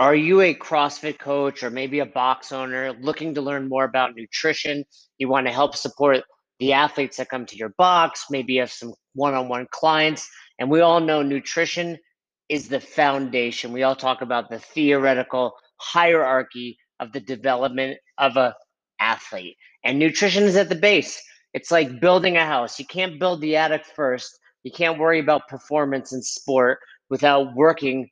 Are you a CrossFit coach or maybe a box owner looking to learn more about nutrition? You want to help support the athletes that come to your box, maybe you have some one on one clients. And we all know nutrition is the foundation. We all talk about the theoretical hierarchy of the development of a athlete. And nutrition is at the base. It's like building a house. You can't build the attic first. You can't worry about performance in sport without working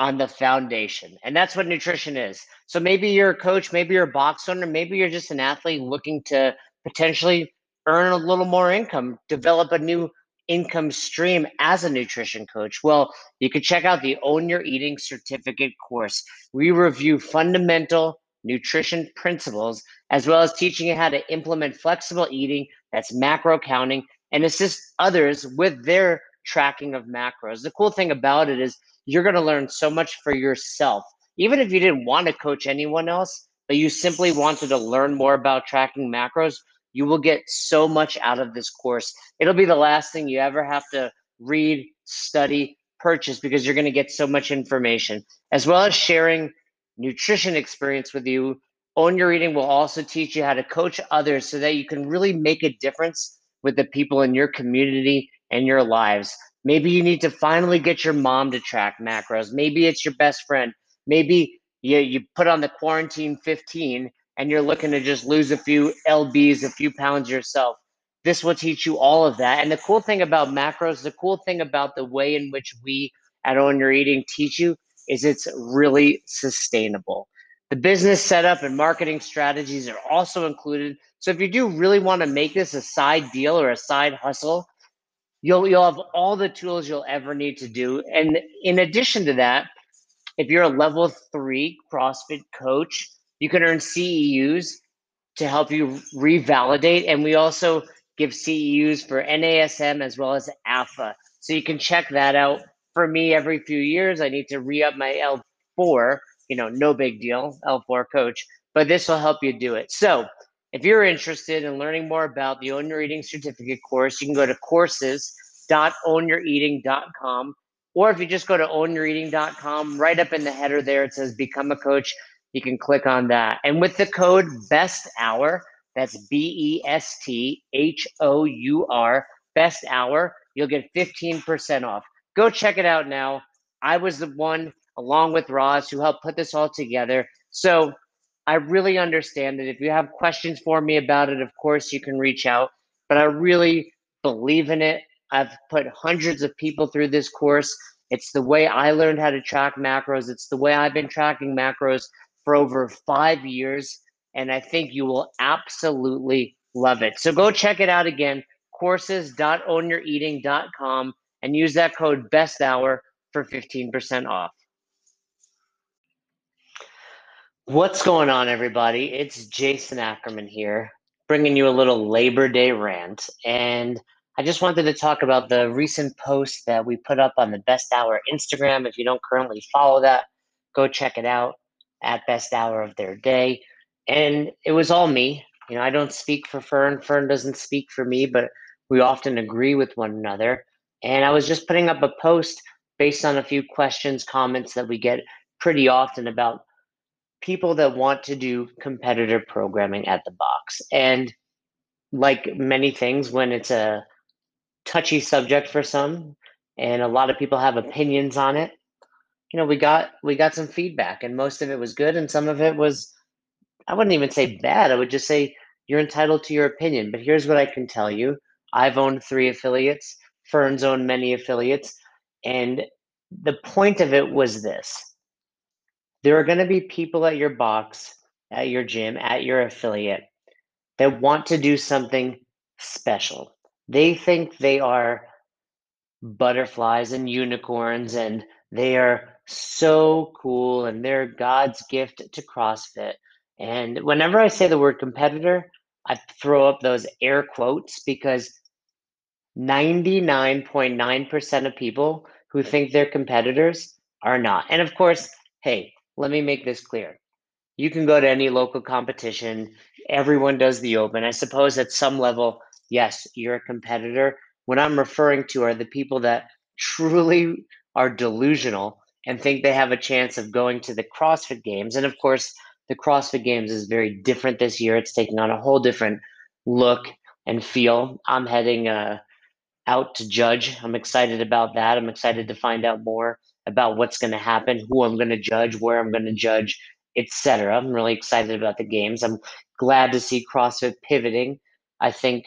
on the foundation. And that's what nutrition is. So maybe you're a coach, maybe you're a box owner, maybe you're just an athlete looking to potentially earn a little more income, develop a new income stream as a nutrition coach? Well, you can check out the Own Your Eating certificate course. We review fundamental nutrition principles as well as teaching you how to implement flexible eating that's macro counting and assist others with their tracking of macros. The cool thing about it is you're going to learn so much for yourself. Even if you didn't want to coach anyone else, but you simply wanted to learn more about tracking macros, you will get so much out of this course. It'll be the last thing you ever have to read, study, purchase because you're going to get so much information, as well as sharing nutrition experience with you. Own Your Eating will also teach you how to coach others so that you can really make a difference with the people in your community and your lives. Maybe you need to finally get your mom to track macros. Maybe it's your best friend. Maybe you, you put on the quarantine 15 and you're looking to just lose a few LBs, a few pounds yourself. This will teach you all of that. And the cool thing about macros, the cool thing about the way in which we at Own Your Eating teach you is it's really sustainable. The business setup and marketing strategies are also included. So if you do really want to make this a side deal or a side hustle, you'll you'll have all the tools you'll ever need to do. And in addition to that, if you're a level three CrossFit coach, you can earn CEUs to help you revalidate. And we also give CEUs for NASM as well as AFA. So you can check that out. For me, every few years, I need to re up my L4. You know, no big deal, L4 coach, but this will help you do it. So if you're interested in learning more about the Own Your Eating certificate course, you can go to courses.ownyoureating.com. Or if you just go to ownyoureating.com, right up in the header there, it says Become a Coach. You can click on that. And with the code BEST HOUR, that's B E S T H O U R, BEST HOUR, you'll get 15% off. Go check it out now. I was the one, along with Ross, who helped put this all together. So I really understand that if you have questions for me about it, of course you can reach out. But I really believe in it. I've put hundreds of people through this course. It's the way I learned how to track macros. It's the way I've been tracking macros for over five years. And I think you will absolutely love it. So go check it out again courses.ownyoureating.com and use that code best hour for 15% off. What's going on, everybody? It's Jason Ackerman here, bringing you a little Labor Day rant. And I just wanted to talk about the recent post that we put up on the Best Hour Instagram. If you don't currently follow that, go check it out at Best Hour of their day. And it was all me. You know, I don't speak for Fern, Fern doesn't speak for me, but we often agree with one another. And I was just putting up a post based on a few questions, comments that we get pretty often about people that want to do competitor programming at the box. And like many things, when it's a touchy subject for some, and a lot of people have opinions on it, you know, we got we got some feedback, and most of it was good, and some of it was, I wouldn't even say bad. I would just say you're entitled to your opinion. But here's what I can tell you: I've owned three affiliates. Fern's owned many affiliates, and the point of it was this there are going to be people at your box, at your gym, at your affiliate that want to do something special. They think they are butterflies and unicorns and they are so cool and they're God's gift to CrossFit. And whenever I say the word competitor, I throw up those air quotes because 99.9% of people who think they're competitors are not. And of course, hey, let me make this clear. You can go to any local competition, everyone does the open. I suppose at some level, yes, you're a competitor. What I'm referring to are the people that truly are delusional and think they have a chance of going to the CrossFit Games. And of course, the CrossFit Games is very different this year. It's taking on a whole different look and feel. I'm heading uh, out to judge. I'm excited about that. I'm excited to find out more about what's going to happen, who I'm going to judge, where I'm going to judge, etc. I'm really excited about the games. I'm glad to see CrossFit pivoting. I think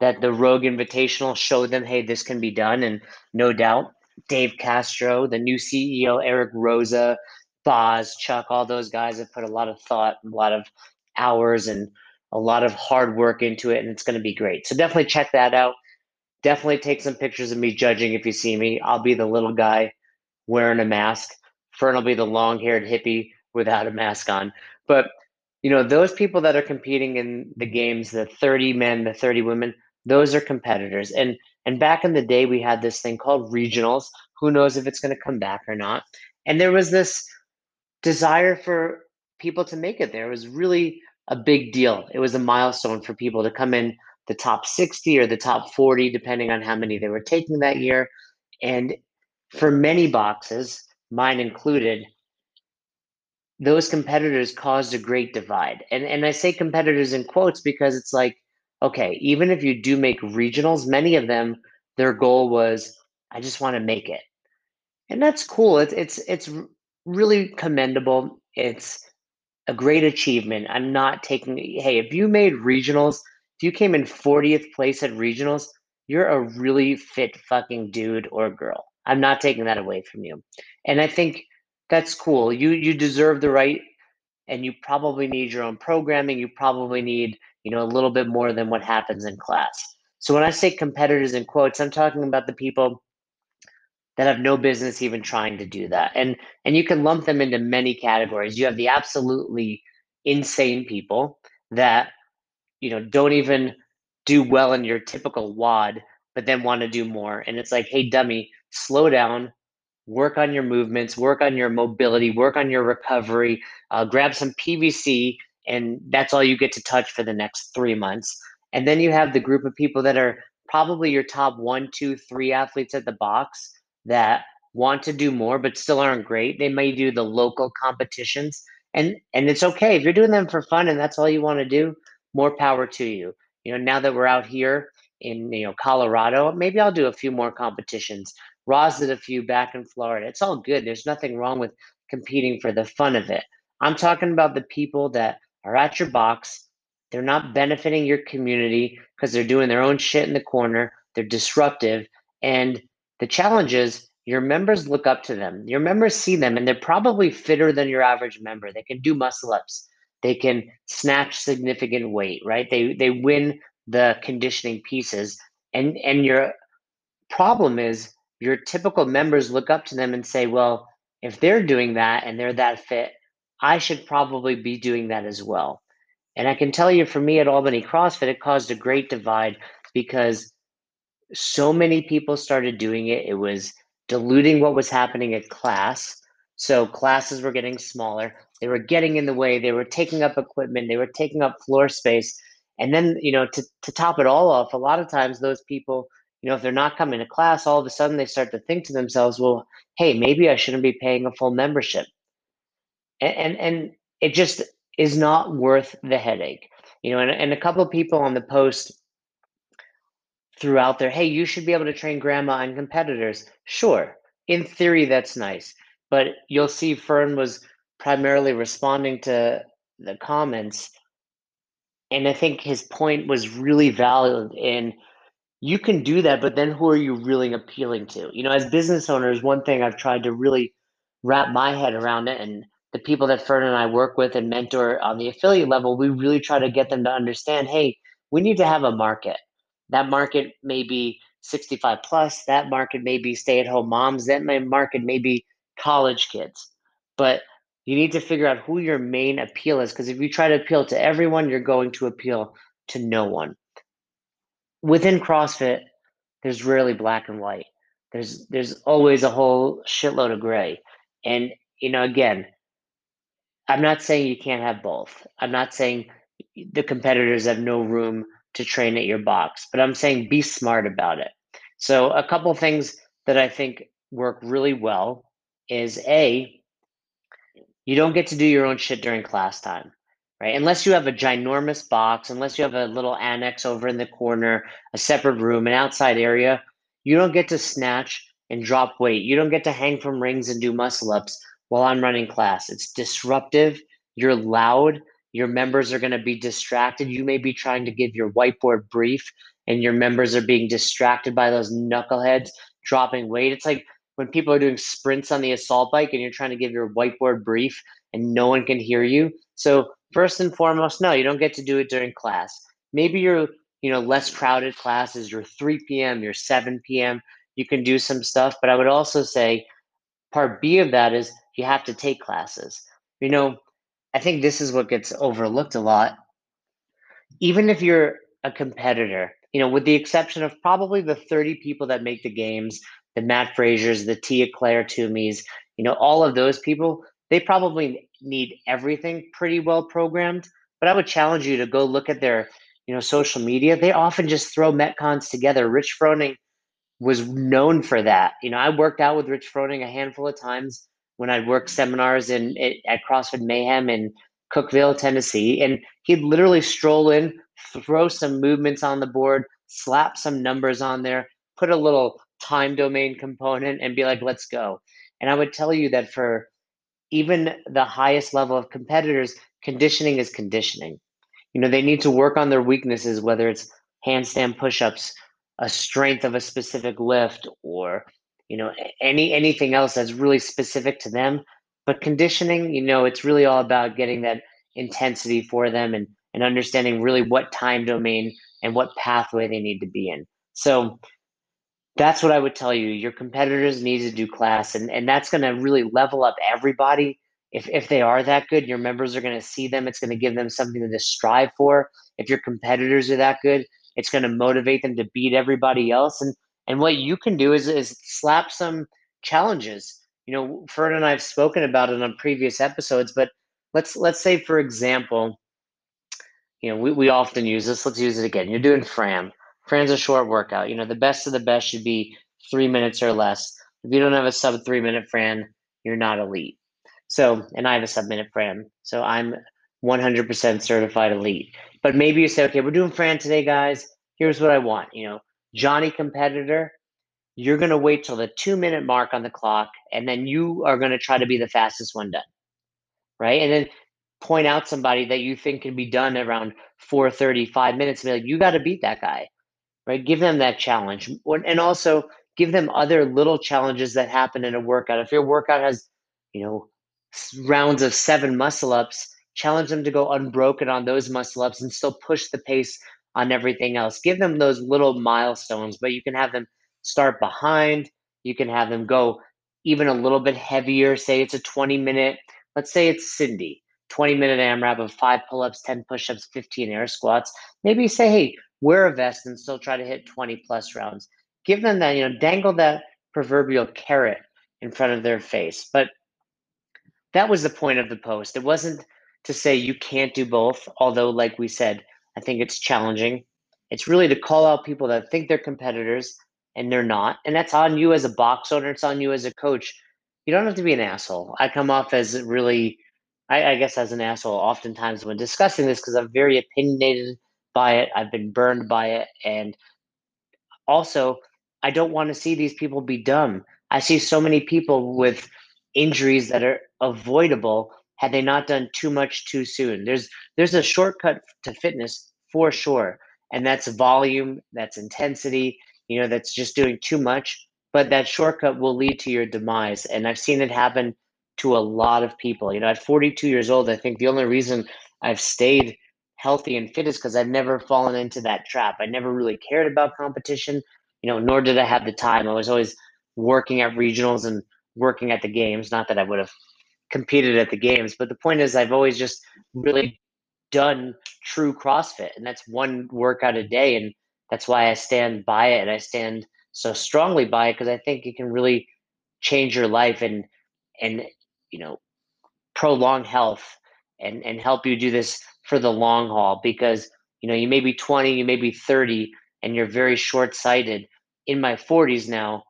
that the Rogue Invitational showed them, hey, this can be done, and no doubt Dave Castro, the new CEO, Eric Roza, Boz, Chuck, all those guys have put a lot of thought, a lot of hours, and a lot of hard work into it, and it's going to be great. So definitely check that out. Definitely take some pictures of me judging if you see me. I'll be the little guy wearing a mask. Fern will be the long haired hippie without a mask on. But you know, those people that are competing in the games, the 30 men, the 30 women, those are competitors. And and back in the day we had this thing called regionals. Who knows if it's going to come back or not? And there was this desire for people to make it there. It was really a big deal. It was a milestone for people to come in the top 60 or the top 40, depending on how many they were taking that year. And for many boxes, mine included, those competitors caused a great divide. And and I say competitors in quotes because it's like, okay, even if you do make regionals, many of them their goal was I just want to make it. And that's cool. It's it's it's really commendable. It's a great achievement. I'm not taking hey, if you made regionals, if you came in 40th place at regionals, you're a really fit fucking dude or girl. I'm not taking that away from you. And I think that's cool. You you deserve the right and you probably need your own programming. You probably need, you know, a little bit more than what happens in class. So when I say competitors in quotes, I'm talking about the people that have no business even trying to do that. And and you can lump them into many categories. You have the absolutely insane people that you know don't even do well in your typical WOD but then want to do more. And it's like, hey, dummy, slow down, work on your movements, work on your mobility, work on your recovery, uh, grab some PVC, and that's all you get to touch for the next three months. And then you have the group of people that are probably your top one, two, three athletes at the box that want to do more but still aren't great. They may do the local competitions, and and it's okay if you're doing them for fun and that's all you want to do. More power to you. You know, now that we're out here in you know Colorado, maybe I'll do a few more competitions. Roz did a few back in Florida. It's all good. There's nothing wrong with competing for the fun of it. I'm talking about the people that are at your box. They're not benefiting your community because they're doing their own shit in the corner. They're disruptive. And the challenge is your members look up to them. Your members see them, and they're probably fitter than your average member. They can do muscle ups. They can snatch significant weight, right? They they win the conditioning pieces. And and your problem is your typical members look up to them and say, well, if they're doing that and they're that fit, I should probably be doing that as well. And I can tell you for me at Albany CrossFit, it caused a great divide because so many people started doing it. It was diluting what was happening at class. So classes were getting smaller. They were getting in the way. They were taking up equipment. They were taking up floor space. And then, you know, to, to top it all off, a lot of times those people you know, if they're not coming to class, all of a sudden they start to think to themselves, well, hey, maybe I shouldn't be paying a full membership. And and, and it just is not worth the headache. You know, and, and a couple of people on the post threw out there, hey, you should be able to train grandma and competitors. Sure. In theory, that's nice. But you'll see Fern was primarily responding to the comments. And I think his point was really valid in you can do that, but then who are you really appealing to? You know, as business owners, one thing I've tried to really wrap my head around it, and the people that Fern and I work with and mentor on the affiliate level, we really try to get them to understand hey, we need to have a market. That market may be 65 plus, that market may be stay at home moms, that market may be college kids. But you need to figure out who your main appeal is because if you try to appeal to everyone, you're going to appeal to no one within CrossFit, there's rarely black and white. There's there's always a whole shitload of gray. And you know, again, I'm not saying you can't have both. I'm not saying the competitors have no room to train at your box, but I'm saying be smart about it. So a couple things that I think work really well is A, you don't get to do your own shit during class time, right? Unless you have a ginormous box, unless you have a little annex over in the corner, a separate room, an outside area, you don't get to snatch and drop weight. You don't get to hang from rings and do muscle ups while I'm running class. It's disruptive. You're loud. Your members are going to be distracted. You may be trying to give your whiteboard brief, and your members are being distracted by those knuckleheads dropping weight. It's like when people are doing sprints on the assault bike and you're trying to give your whiteboard brief and no one can hear you. So, first and foremost, no, you don't get to do it during class. Maybe your you know less crowded classes, your 3 p.m., your 7 p.m. You can do some stuff, but I would also say part B of that is you have to take classes. You know, I think this is what gets overlooked a lot. Even if you're a competitor, you know, with the exception of probably the 30 people that make the games, the Mat Frasers, the Tia-Clair Toomeys, you know, all of those people, they probably need everything pretty well programmed. But I would challenge you to go look at their, you know, social media. They often just throw Metcons together. Rich Froning was known for that. You know, I worked out with Rich Froning a handful of times when I'd work seminars in at CrossFit Mayhem in Cookeville, Tennessee, and he'd literally stroll in, throw some movements on the board, slap some numbers on there, put a little time domain component, and be like, "Let's go." And I would tell you that for even the highest level of competitors, conditioning is conditioning. You know, they need to work on their weaknesses, whether it's handstand push-ups, a strength of a specific lift, or you know any anything else that's really specific to them but conditioning you know it's really all about getting that intensity for them and and understanding really what time domain and what pathway they need to be in so that's what i would tell you your competitors need to do class and and that's going to really level up everybody if if they are that good your members are going to see them it's going to give them something to strive for if your competitors are that good it's going to motivate them to beat everybody else and and what you can do is is slap some challenges. You know, Fern and I have spoken about it on previous episodes, but let's let's say for example, you know, we, we often use this. Let's use it again. You're doing Fran. Fran's a short workout. You know, the best of the best should be three minutes or less. If you don't have a sub three minute Fran, you're not elite. So, and I have a sub minute Fran. So I'm 100% certified elite. But maybe you say, okay, we're doing Fran today, guys. Here's what I want. You know, Johnny competitor, you're going to wait till the two minute mark on the clock, and then you are going to try to be the fastest one done. Right. And then point out somebody that you think can be done around 4:35 minutes and be like, you got to beat that guy. Right. Give them that challenge. And also give them other little challenges that happen in a workout. If your workout has, you know, rounds of seven muscle ups, challenge them to go unbroken on those muscle ups and still push the pace on everything else. Give them those little milestones, but you can have them start behind. You can have them go even a little bit heavier. Say it's a 20 minute, let's say it's Cindy, 20 minute AMRAP of five pull ups, 10 push ups, 15 air squats. Maybe say, hey, wear a vest and still try to hit 20 plus rounds. Give them that, you know, dangle that proverbial carrot in front of their face. But that was the point of the post. It wasn't to say you can't do both, although, like we said, I think it's challenging. It's really to call out people that think they're competitors and they're not. And that's on you as a box owner, it's on you as a coach. You don't have to be an asshole. I come off as really, I, I guess, as an asshole oftentimes when discussing this because I'm very opinionated by it. I've been burned by it. And also, I don't want to see these people be dumb. I see so many people with injuries that are avoidable had they not done too much too soon. There's there's a shortcut to fitness for sure, and that's volume, that's intensity. You know, that's just doing too much. But that shortcut will lead to your demise, and I've seen it happen to a lot of people. You know, at 42 years old, I think the only reason I've stayed healthy and fit is because I've never fallen into that trap. I never really cared about competition, you know, nor did I have the time. I was always working at regionals and working at the games. Not that I would have competed at the games. But the point is, I've always just really done true CrossFit, and that's one workout a day, and that's why I stand by it, and I stand so strongly by it because I think it can really change your life and and you know prolong health and and help you do this for the long haul because you know you may be 20 you may be 30 and you're very short sighted in my 40s now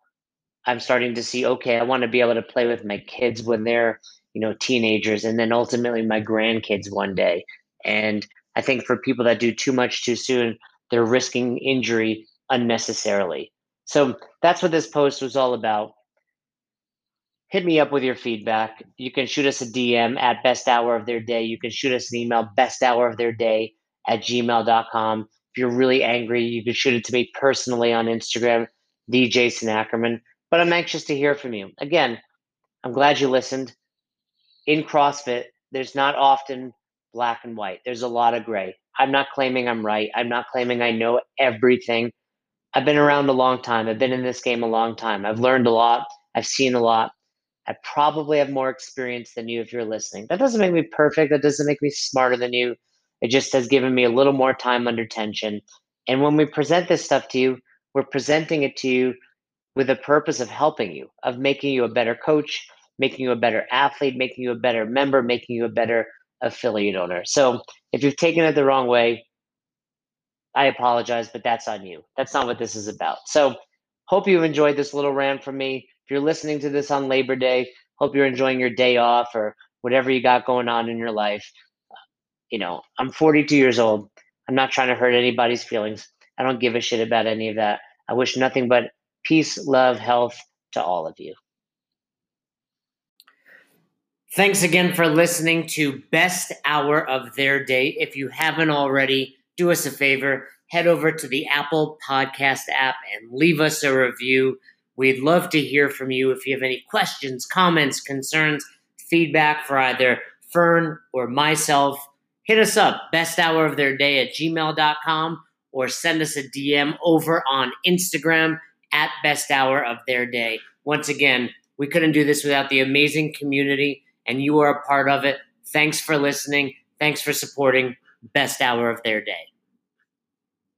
I'm starting to see, okay, I want to be able to play with my kids when they're, you know, teenagers and then ultimately my grandkids one day. And I think for people that do too much too soon, they're risking injury unnecessarily. So that's what this post was all about. Hit me up with your feedback. You can shoot us a DM at best hour of their day. You can shoot us an email, best hour of their day at gmail.com. If you're really angry, you can shoot it to me personally on Instagram, the Jason Ackerman. But I'm anxious to hear from you. Again, I'm glad you listened. In CrossFit, there's not often black and white. There's a lot of gray. I'm not claiming I'm right. I'm not claiming I know everything. I've been around a long time. I've been in this game a long time. I've learned a lot. I've seen a lot. I probably have more experience than you if you're listening. That doesn't make me perfect. That doesn't make me smarter than you. It just has given me a little more time under tension. And when we present this stuff to you, we're presenting it to you with the purpose of helping you, of making you a better coach, making you a better athlete, making you a better member, making you a better affiliate owner. So if you've taken it the wrong way, I apologize, but that's on you. That's not what this is about. So, hope you've enjoyed this little rant from me. If you're listening to this on Labor Day, hope you're enjoying your day off or whatever you got going on in your life. You know, I'm 42 years old. I'm not trying to hurt anybody's feelings. I don't give a shit about any of that. I wish nothing but peace, love, health to all of you. Thanks again for listening to Best Hour of Their Day. If you haven't already, do us a favor, head over to the Apple Podcast app and leave us a review. We'd love to hear from you if you have any questions, comments, concerns, feedback for either Fern or myself. Hit us up, best hour of their day at gmail.com, or send us a DM over on Instagram at best hour of their day. Once again, we couldn't do this without the amazing community, and you are a part of it. Thanks for listening. Thanks for supporting best hour of their day.